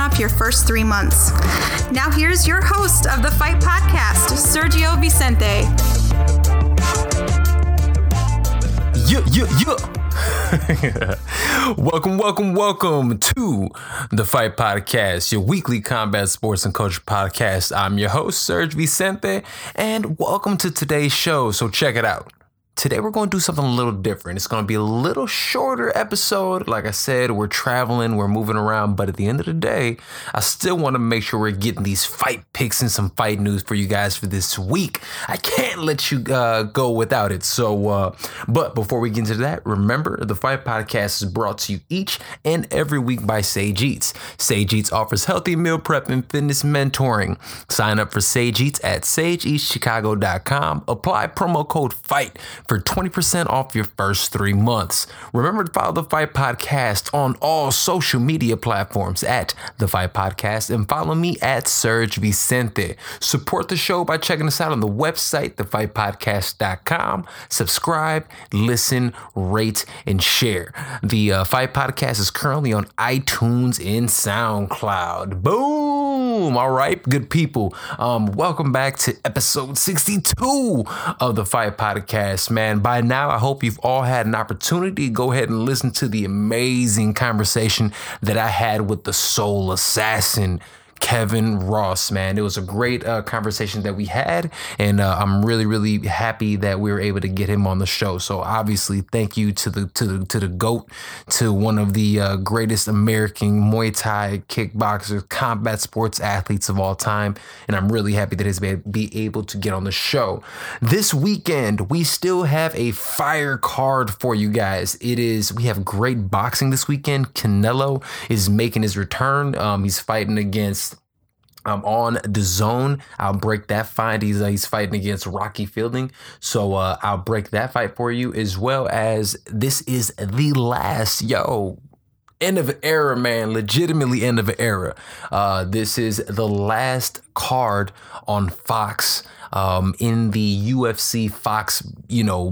off your first three months. Now, here's your host of the Fight Podcast, Sergio Vicente. Yeah, yeah, yeah. welcome, welcome, welcome to the Fight Podcast, your weekly combat sports and culture podcast. I'm your host, Serge Vicente, and welcome to today's show. So check it out. Today we're going to do something a little different. It's going to be a little shorter episode. Like I said, we're traveling, we're moving around, but at the end of the day, I still want to make sure we're getting these fight picks and some fight news for you guys for this week. I can't let you uh, go without it. So, uh, but before we get into that, remember the Fight Podcast is brought to you each and every week by Sage Eats. Sage Eats offers healthy meal prep and fitness mentoring. Sign up for Sage Eats at sageeatschicago.com. Apply promo code FIGHT for 20% off your first three months. Remember to follow the Fight Podcast on all social media platforms at the Fight Podcast and follow me at Serge Vicente. Support the show by checking us out on the website, thefightpodcast.com. Subscribe, listen, rate, and share. The uh, Fight Podcast is currently on iTunes and SoundCloud. Boom! All right, good people. Um, welcome back to episode 62 of the Fight Podcast man. By now, I hope you've all had an opportunity to go ahead and listen to the amazing conversation that I had with the soul assassin. Kevin Ross, man. It was a great uh, conversation that we had, and uh, I'm really, really happy that we were able to get him on the show. So obviously, thank you to the to the to the goat, to one of the uh, greatest American Muay Thai kickboxers, combat sports athletes of all time, and I'm really happy that he's be able to get on the show. This weekend, we still have a fire card for you guys. It is we have great boxing this weekend. Canelo is making his return. Um, he's fighting against um, on DAZN. I'll break that fight. He's uh, he's fighting against Rocky Fielding, so uh, I'll break that fight for you as well as this is the last yo end of an era, man. Legitimately end of an era. Uh, this is the last card on Fox um, in the UFC Fox, you know,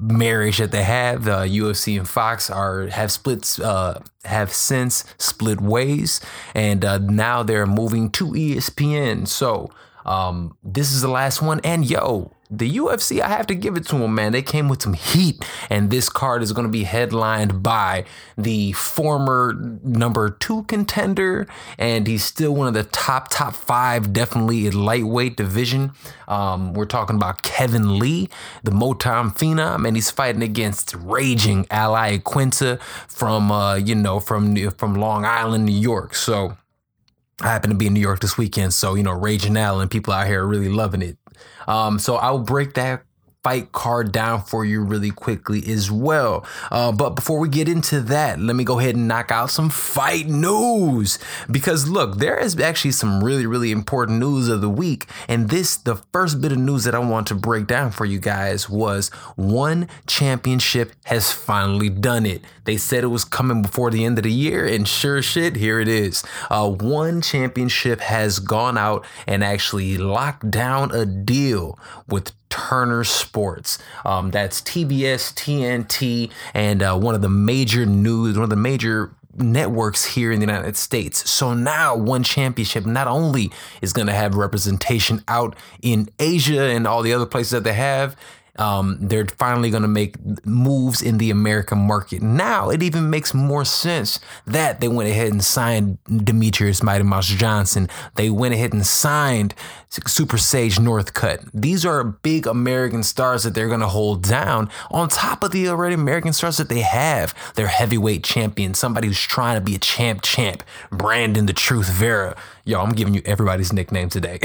marriage that they have. The UFC and Fox are have splits, uh, have since split ways, and uh, now they're moving to ESPN. So um, this is the last one, and yo, the UFC, I have to give it to them, man. They came with some heat, and this card is going to be headlined by the former number two contender, and he's still one of the top, top five, definitely in lightweight division. Um, we're talking about Kevin Lee, the Motown Phenom, and he's fighting against raging Ally Iaquinta from, uh, you know, from from Long Island, New York. So. I happen to be in New York this weekend, so you know, Raging Al and people out here are really loving it. Um, so I'll break that fight card down for you really quickly as well. Uh, but before we get into that, let me go ahead and knock out some fight news. Because look, there is actually some really, really important news of the week. And this, the first bit of news that I want to break down for you guys was one championship has finally done it. They said it was coming before the end of the year, and sure shit, here it is. Uh, one championship has gone out and actually locked down a deal with Turner Sports. Um, that's TBS, TNT, and uh, one of the major news, one of the major networks here in the United States. So now one championship not only is going to have representation out in Asia and all the other places that they have, um, they're finally going to make moves in the American market. Now it even makes more sense that they went ahead and signed Demetrious Mighty Mouse Johnson. They went ahead and signed Super Sage Northcutt. These are big American stars that they're going to hold down on top of the already American stars that they have. Their heavyweight champion, somebody who's trying to be a champ champ, Brandon the Truth Vera. Yo, I'm giving you everybody's nickname today.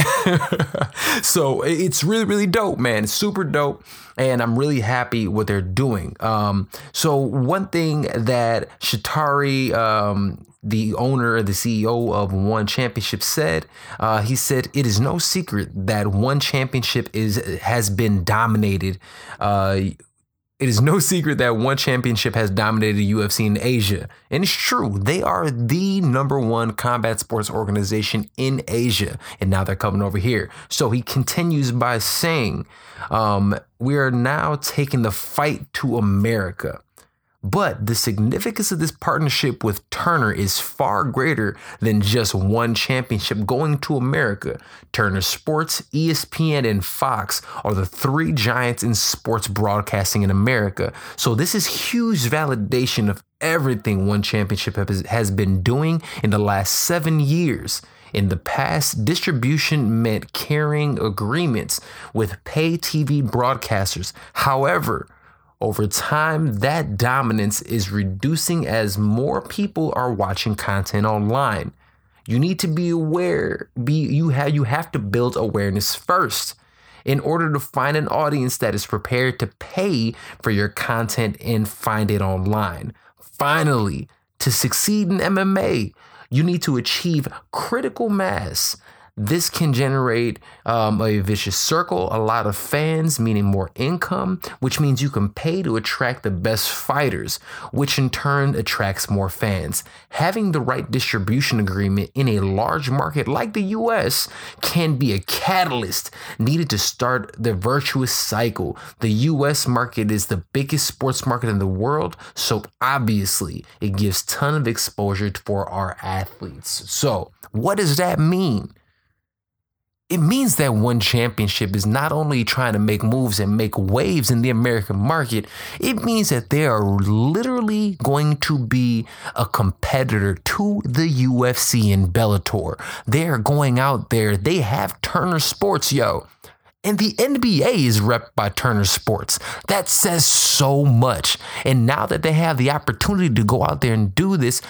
so it's really, really dope, man. It's super dope. And I'm really happy what they're doing. Um, so one thing that Shatari, um, the owner, the CEO of One Championship said, uh, he said it is no secret that One Championship is has been dominated. Uh, it is no secret that one championship has dominated UFC in Asia. And it's true, they are the number one combat sports organization in Asia. And now they're coming over here. So he continues by saying, um, We are now taking the fight to America. But the significance of this partnership with Turner is far greater than just one championship going to America. Turner Sports, ESPN, and Fox are the three giants in sports broadcasting in America. So this is huge validation of everything one championship has been doing in the last seven years. In the past, distribution meant carrying agreements with pay TV broadcasters. However, over time, that dominance is reducing as more people are watching content online. You need to be aware, be you have you have to build awareness first in order to find an audience that is prepared to pay for your content and find it online. Finally, to succeed in MMA, you need to achieve critical mass this can generate um, a vicious circle, a lot of fans, meaning more income, which means you can pay to attract the best fighters, which in turn attracts more fans. Having the right distribution agreement in a large market like the US can be a catalyst needed to start the virtuous cycle. The US market is the biggest sports market in the world, so obviously it gives ton of exposure for our athletes. So, what does that mean? It means that one championship is not only trying to make moves and make waves in the American market, it means that they are literally going to be a competitor to the UFC and Bellator. They are going out there. They have Turner Sports, yo. And the NBA is rep by Turner Sports. That says so much. And now that they have the opportunity to go out there and do this,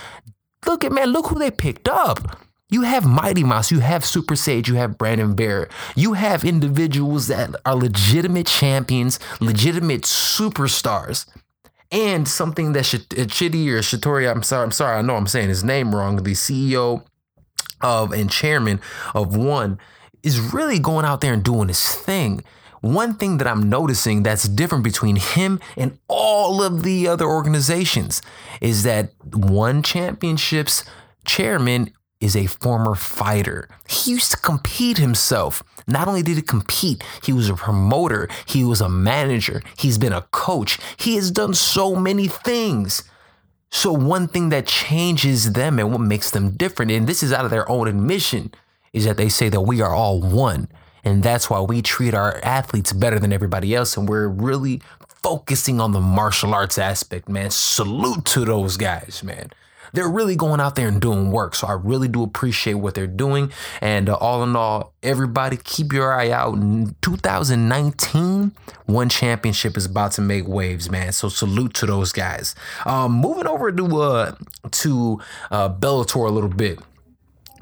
look at man, look who they picked up. You have Mighty Mouse, you have Super Sage, you have Brandon Vera. You have individuals that are legitimate champions, legitimate superstars. And something that Chidi uh, or Shatori, I'm sorry, I'm sorry, I know I'm saying his name wrong, the CEO of and chairman of One is really going out there and doing his thing. One thing that I'm noticing that's different between him and all of the other organizations is that One Championships chairman is a former fighter. He used to compete himself. Not only did he compete, he was a promoter, he was a manager, he's been a coach, he has done so many things. So, one thing that changes them and what makes them different, and this is out of their own admission, is that they say that we are all one. And that's why we treat our athletes better than everybody else. And we're really focusing on the martial arts aspect, man. Salute to those guys, man they're really going out there and doing work. So I really do appreciate what they're doing. And uh, all in all, everybody keep your eye out. In 2019, one championship is about to make waves, man. So salute to those guys. Um, moving over to uh, to uh, Bellator a little bit.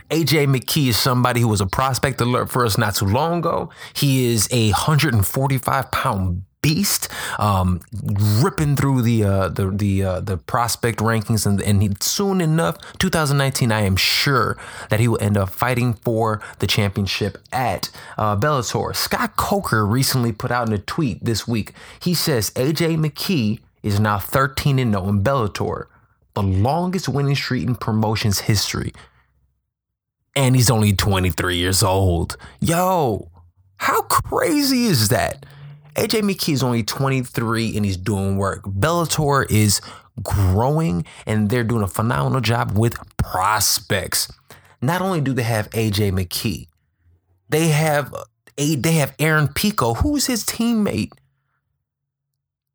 AJ McKee is somebody who was a prospect alert for us not too long ago. He is a 145 pound beast, um, ripping through the uh, the the uh, the prospect rankings, and and he, soon enough, 2019, I am sure that he will end up fighting for the championship at uh, Bellator. Scott Coker recently put out in a tweet this week. He says AJ McKee is now 13 and 0 in Bellator, the longest winning streak in promotions history. And he's only 23 years old. Yo, how crazy is that? AJ McKee is only 23 and he's doing work. Bellator is growing and they're doing a phenomenal job with prospects. Not only do they have AJ McKee, they have a they have Aaron Pico, who's his teammate.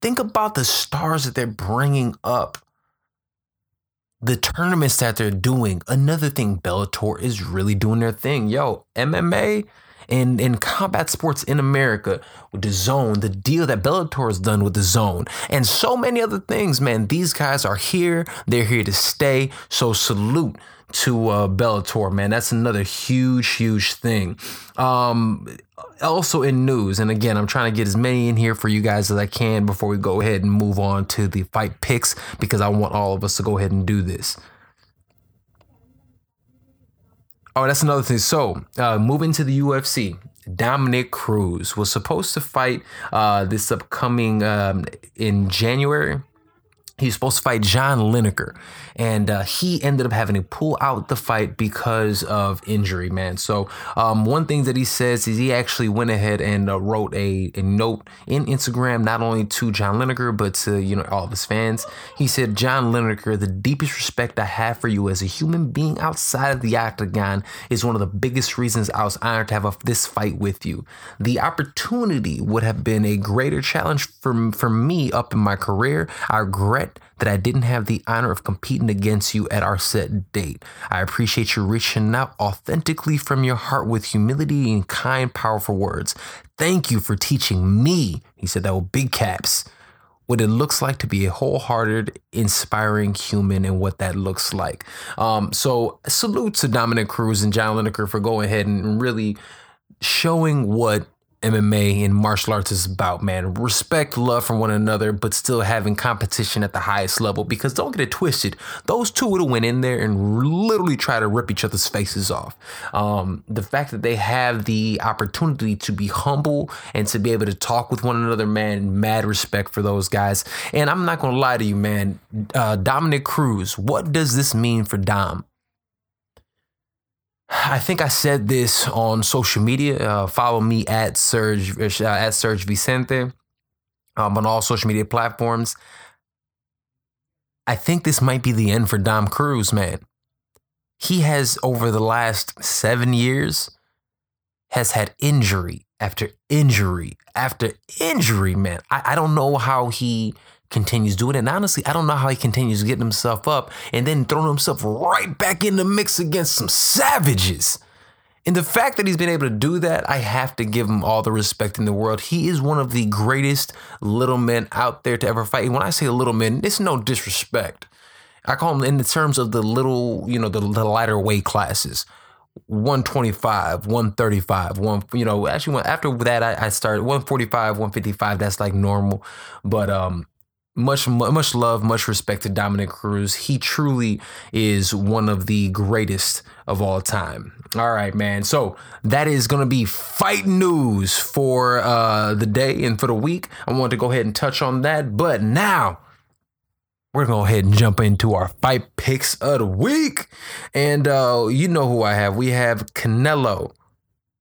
Think about the stars that they're bringing up. The tournaments that they're doing. Another thing, Bellator is really doing their thing. Yo, MMA, in, in combat sports in America with DAZN, the deal that Bellator has done with DAZN, and so many other things, man. These guys are here. They're here to stay. So salute to uh, Bellator, man. That's another huge, huge thing. Um, also in news, and again, I'm trying to get as many in here for you guys as I can before we go ahead and move on to the fight picks because I want all of us to go ahead and do this. Oh, that's another thing. So, uh, moving to the UFC, Dominick Cruz was supposed to fight uh, this upcoming um, in January he was supposed to fight John Lineker, and uh, he ended up having to pull out the fight because of injury, man. So, um, one thing that he says is he actually went ahead and uh, wrote a, a note in Instagram, not only to John Lineker, but to, you know, all of his fans. He said, John Lineker, the deepest respect I have for you as a human being outside of the octagon is one of the biggest reasons I was honored to have a, this fight with you. The opportunity would have been a greater challenge for, for me up in my career. I regret regret that I didn't have the honor of competing against you at our set date. I appreciate you reaching out authentically from your heart with humility and kind, powerful words. Thank you for teaching me, he said that with big caps, what it looks like to be a wholehearted, inspiring human and what that looks like. Um, so salute to Dominick Cruz and John Lineker for going ahead and really showing what MMA and martial arts is about, man. Respect, love for one another, but still having competition at the highest level. Because don't get it twisted, those two would have went in there and literally try to rip each other's faces off. Um, the fact that they have the opportunity to be humble and to be able to talk with one another, man, mad respect for those guys. And I'm not gonna lie to you, man. Uh, Dominick Cruz, what does this mean for Dom? I think I said this on social media. Uh, follow me at Serge uh, at Serge Vicente um, on all social media platforms. I think this might be the end for Dom Cruz, man. He has over the last seven years has had injury after injury after injury, man. I, I don't know how he continues doing it. And honestly, I don't know how he continues getting himself up and then throwing himself right back in the mix against some savages. And the fact that he's been able to do that, I have to give him all the respect in the world. He is one of the greatest little men out there to ever fight. And when I say little men, it's no disrespect. I call him in the terms of the little, you know, the, the lighter weight classes. 125, 135, one, you know, actually after that I, I started 145, 155, that's like normal. But um much much love, much respect to Dominick Cruz. He truly is one of the greatest of all time. All right, man. So that is going to be fight news for uh, the day and for the week. I want to go ahead and touch on that, but now we're gonna go ahead and jump into our fight picks of the week. And uh, you know who I have. We have Canelo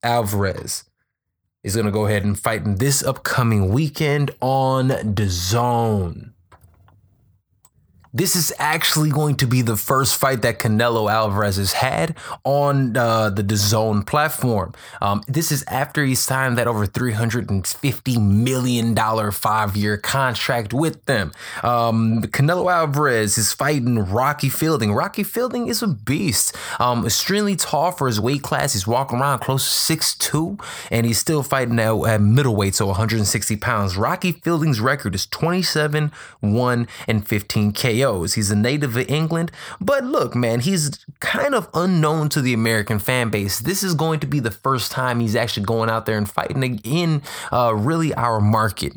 Alvarez is going to go ahead and fight in this upcoming weekend on DAZN. This is actually going to be the first fight that Canelo Alvarez has had on uh, the DAZN platform. Um, this is after he signed that over $350 million five year contract with them. Um, Canelo Alvarez is fighting Rocky Fielding. Rocky Fielding is a beast. Um, extremely tall for his weight class. He's walking around close to 6'2, and he's still fighting at, at middleweight, so 160 pounds. Rocky Fielding's record is 27 1 and 15 KO. He's a native of England, but look, man, he's kind of unknown to the American fan base. This is going to be the first time he's actually going out there and fighting in uh, really our market.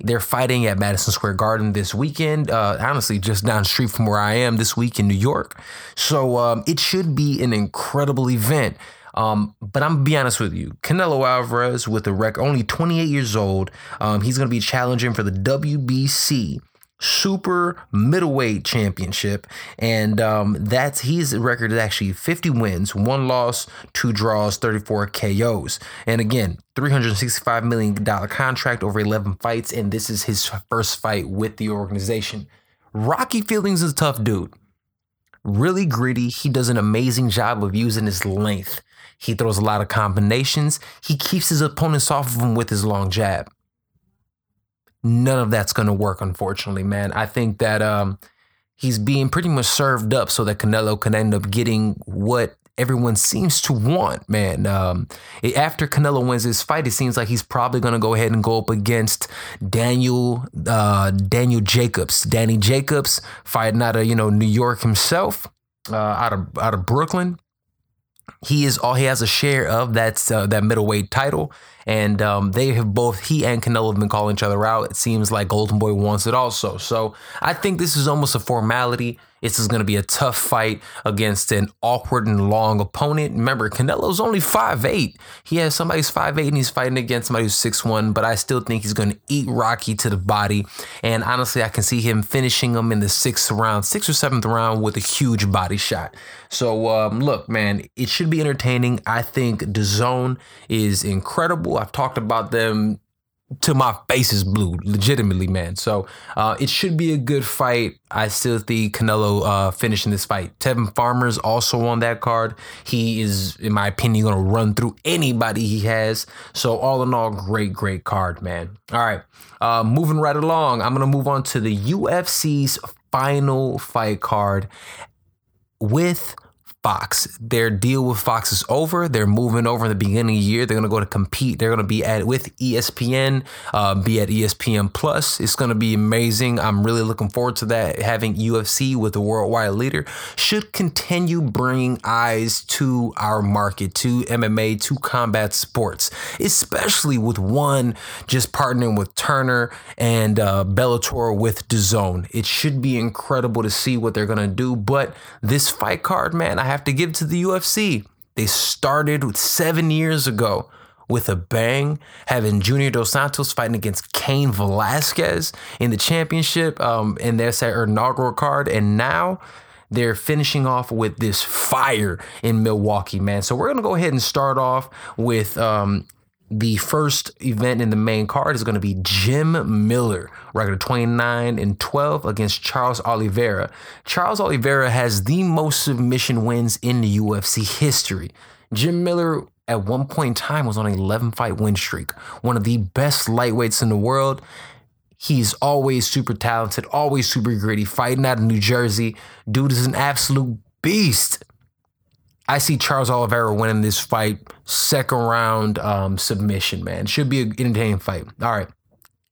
They're fighting at Madison Square Garden this weekend. Uh, honestly, just down the street from where I am this week in New York. So um, it should be an incredible event. Um, but I'm gonna be honest with you, Canelo Alvarez with a record, only 28 years old. Um, he's gonna be challenging for the WBC super middleweight championship. And um, that's his record is actually 50 wins one loss two draws 34 KOs and again 365 million dollar contract over 11 fights and this is his first fight with the organization. Rocky Fieldings is a tough dude. Really gritty. He does an amazing job of using his length. He throws a lot of combinations. He keeps his opponents off of him with his long jab none of that's going to work, unfortunately, man. I think that um, he's being pretty much served up so that Canelo can end up getting what everyone seems to want, man. Um, after Canelo wins his fight, it seems like he's probably going to go ahead and go up against Daniel uh, Daniel Jacobs. Danny Jacobs fighting out of you know New York himself. uh, out of out of Brooklyn. He is all he has a share of that uh, that middleweight title, and um, they have both he and Canelo have been calling each other out. It seems like Golden Boy wants it also. So I think this is almost a formality. This is going to be a tough fight against an awkward and long opponent. Remember, Canelo's only 5'8. He has somebody's 5'8 and he's fighting against somebody who's 6'1, but I still think he's going to eat Rocky to the body. And honestly, I can see him finishing him in the sixth round, sixth or seventh round with a huge body shot. So, um, look, man, it should be entertaining. I think DAZN is incredible. I've talked about them to my face is blue, legitimately, man. So uh, it should be a good fight. I still think Canelo uh, finishing this fight. Tevin Farmer's also on that card. He is, in my opinion, going to run through anybody he has. So all in all, great, great card, man. All right, uh, moving right along. I'm going to move on to the UFC's final fight card with Fox. Their deal with Fox is over. They're moving over in the beginning of the year. They're going to go to compete. They're going to be at with ESPN, uh, be at ESPN Plus. It's going to be amazing. I'm really looking forward to that. Having UFC with a worldwide leader should continue bringing eyes to our market, to MMA, to combat sports, especially with one just partnering with Turner and uh, Bellator with DAZN. It should be incredible to see what they're going to do. But this fight card, man, I have to give to the UFC. They started seven years ago with a bang, having Junior Dos Santos fighting against Cain Velasquez in the championship um, in their inaugural card. And now they're finishing off with this fire in Milwaukee, man. So we're going to go ahead and start off with um, the first event in the main card is going to be Jim Miller, record 29 and 12 against Charles Oliveira. Charles Oliveira has the most submission wins in the UFC history. Jim Miller at one point in time was on an 11 fight win streak, one of the best lightweights in the world. He's always super talented, always super gritty, fighting out of New Jersey. Dude is an absolute beast. I see Charles Oliveira winning this fight, second round um, submission, man. Should be an entertaining fight. All right.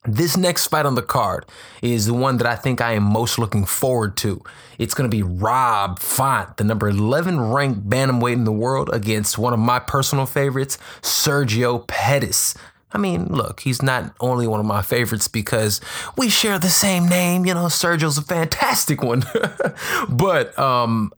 This next fight on the card is the one that I think I am most looking forward to. It's going to be Rob Font, the number 11 ranked bantamweight in the world, against one of my personal favorites, Sergio Pettis. I mean, look, he's not only one of my favorites because we share the same name. You know, Sergio's a fantastic one. but um,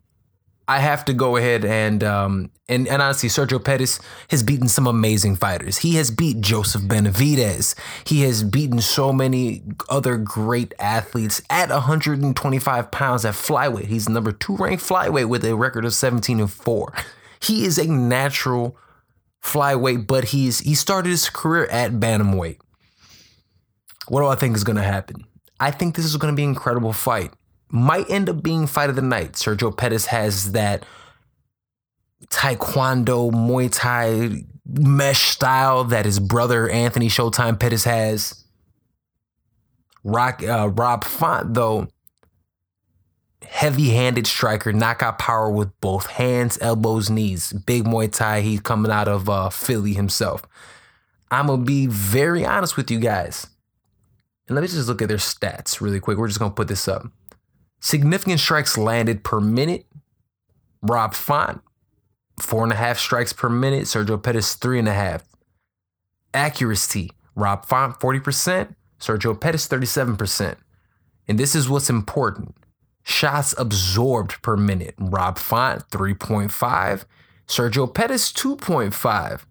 I have to go ahead and um, and and honestly, Sergio Pettis has beaten some amazing fighters. He has beat Joseph Benavidez. He has beaten so many other great athletes at 125 pounds at flyweight. He's number two ranked flyweight with a record of 17 and four. He is a natural flyweight, but he's he started his career at bantamweight. What do I think is going to happen? I think this is going to be an incredible fight might end up being fight of the night. Sergio Pettis has that taekwondo, Muay Thai mesh style that his brother Anthony Showtime Pettis has. Rock, uh, Rob Font, though, heavy handed striker, knockout power with both hands, elbows, knees. Big Muay Thai. He's coming out of uh, Philly himself. I'm to be very honest with you guys. And let me just look at their stats really quick. We're just to put this up. Significant strikes landed per minute. Rob Font, four and a half strikes per minute. Sergio Pettis, three and a half. Accuracy, Rob Font, 40%. Sergio Pettis, 37%. And this is what's important. Shots absorbed per minute. Rob Font, 3.5. Sergio Pettis, 2.5.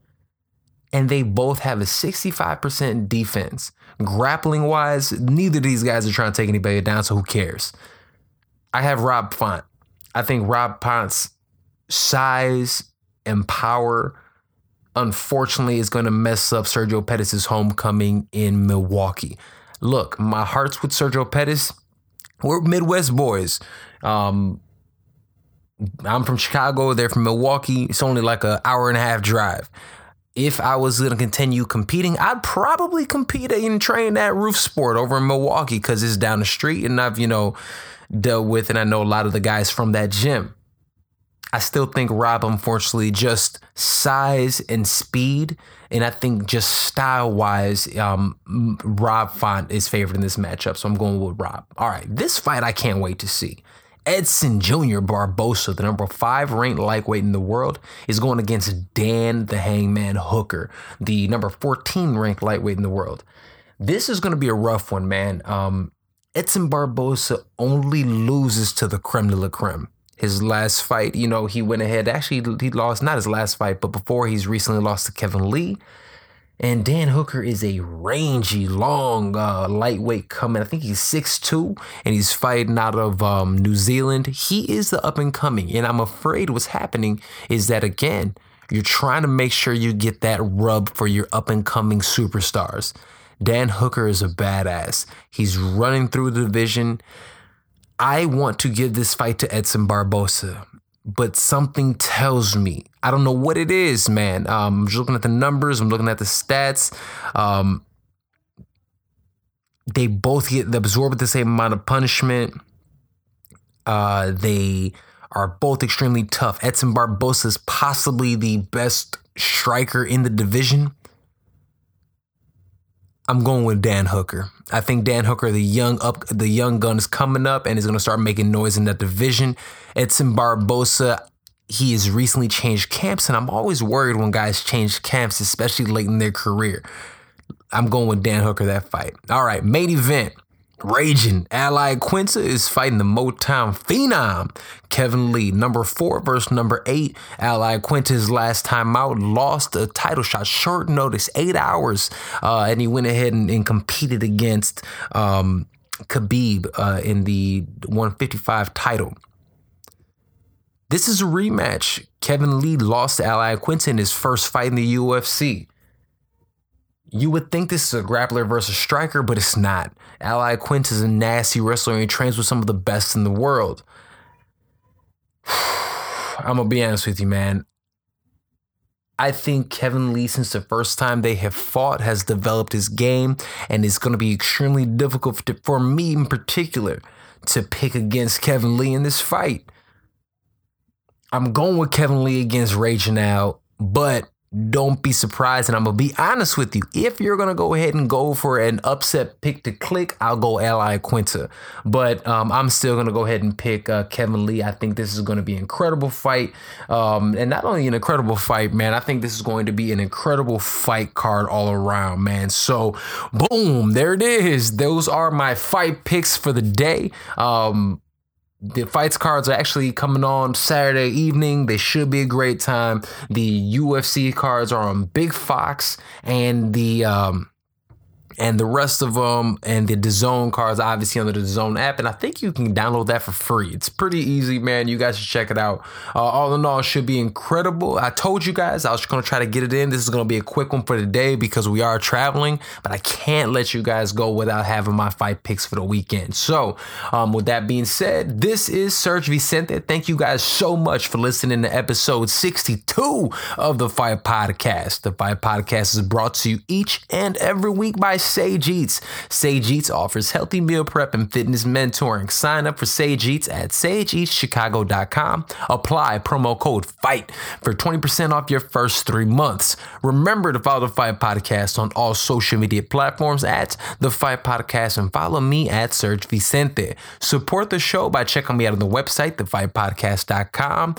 And they both have a 65% defense. Grappling wise, neither of these guys are trying to take anybody down, so who cares? I have Rob Font. I think Rob Font's size and power, unfortunately, is going to mess up Sergio Pettis' homecoming in Milwaukee. Look, my heart's with Sergio Pettis. We're Midwest boys. Um, I'm from Chicago. They're from Milwaukee. It's only like an hour and a half drive. If I was going to continue competing, I'd probably compete and train at Roufusport over in Milwaukee because it's down the street, and I've you know dealt with, and I know a lot of the guys from that gym. I still think Rob, unfortunately, just size and speed, and I think just style wise, um, Rob Font is favored in this matchup. So I'm going with Rob. All right, this fight I can't wait to see. Edson Jr. Barbosa, the number five ranked lightweight in the world, is going against Dan the Hangman Hooker, the number 14 ranked lightweight in the world. This is going to be a rough one, man. Um, Edson Barbosa only loses to the creme de la creme. His last fight, you know, he went ahead. Actually, he lost not his last fight, but before he's recently lost to Kevin Lee. And Dan Hooker is a rangy, long uh, lightweight coming. I think he's 6'2 and he's fighting out of um, New Zealand. He is the up and coming. And I'm afraid what's happening is that, again, you're trying to make sure you get that rub for your up and coming superstars. Dan Hooker is a badass. He's running through the division. I want to give this fight to Edson Barbosa but something tells me I don't know what it is, man. Um, I'm just looking at the numbers. I'm looking at the stats. Um, they both get absorbed the same amount of punishment. Uh, they are both extremely tough. Edson Barbosa is possibly the best striker in the division. I'm going with Dan Hooker. I think Dan Hooker, the young up, the young gun is coming up and is going to start making noise in that division. Edson Barbosa, he has recently changed camps, and I'm always worried when guys change camps, especially late in their career. I'm going with Dan Hooker that fight. All right, main event. Raging Ally Iaquinta is fighting the Motown Phenom Kevin Lee, number four versus number eight. Ally Iaquinta's last time out lost a title shot, short notice, eight hours, uh, and he went ahead and, and competed against um, Khabib uh, in the 155 title. This is a rematch. Kevin Lee lost to Al Iaquinta in his first fight in the UFC. You would think this is a grappler versus striker, but it's not. Ally Iaquinta is a nasty wrestler and he trains with some of the best in the world. I'm gonna be honest with you, man. I think Kevin Lee, since the first time they have fought, has developed his game, and it's going to be extremely difficult for me in particular to pick against Kevin Lee in this fight. I'm going with Kevin Lee against Raging Al, but don't be surprised. And I'm going to be honest with you. If you're going to go ahead and go for an upset pick to click, I'll go Ally Iaquinta. But um, I'm still going to go ahead and pick uh, Kevin Lee. I think this is going to be an incredible fight. Um, and not only an incredible fight, man, I think this is going to be an incredible fight card all around, man. So, boom, there it is. Those are my fight picks for the day. Um, the fights cards are actually coming on Saturday evening. They should be a great time. The UFC cards are on Big Fox and the um, and the rest of them and the DAZN cards obviously on the DAZN app and i think you can download that for free. It's pretty easy man. You guys should check it out. Uh, all in all should be incredible. I told you guys i was going to try to get it in. This is going to be a quick one for the day because we are traveling but i can't let you guys go without having my fight picks for the weekend. So um, with that being said this is serge vicente. Thank you guys so much for listening to episode 62 of the fight podcast. The fight podcast is brought to you each and every week by Sage Eats. Sage Eats offers healthy meal prep and fitness mentoring. Sign up for Sage Eats at sageeatschicago.com. Apply promo code FIGHT for 20% off your first three months. Remember to follow the Fight Podcast on all social media platforms at the Fight Podcast and follow me at Serge Vicente. Support the show by checking me out on the website, thefightpodcast.com.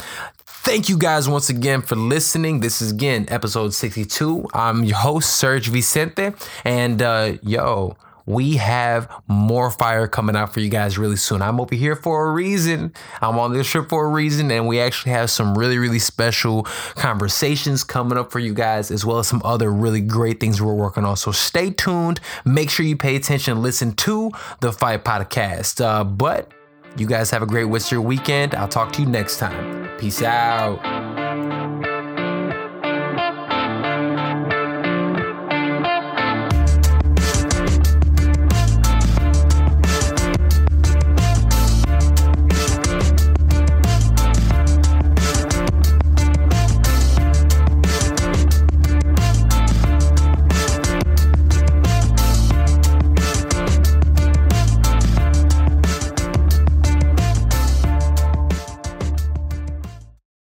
Thank you guys once again for listening. This is again episode 62. I'm your host, Serge Vicente. And uh, yo, we have more fire coming out for you guys really soon. I'm over here for a reason. I'm on this trip for a reason, and we actually have some really, really special conversations coming up for you guys, as well as some other really great things we're working on. So stay tuned. Make sure you pay attention listen to the Fight Podcast. Uh, but you guys have a great of your weekend. I'll talk to you next time. Peace out.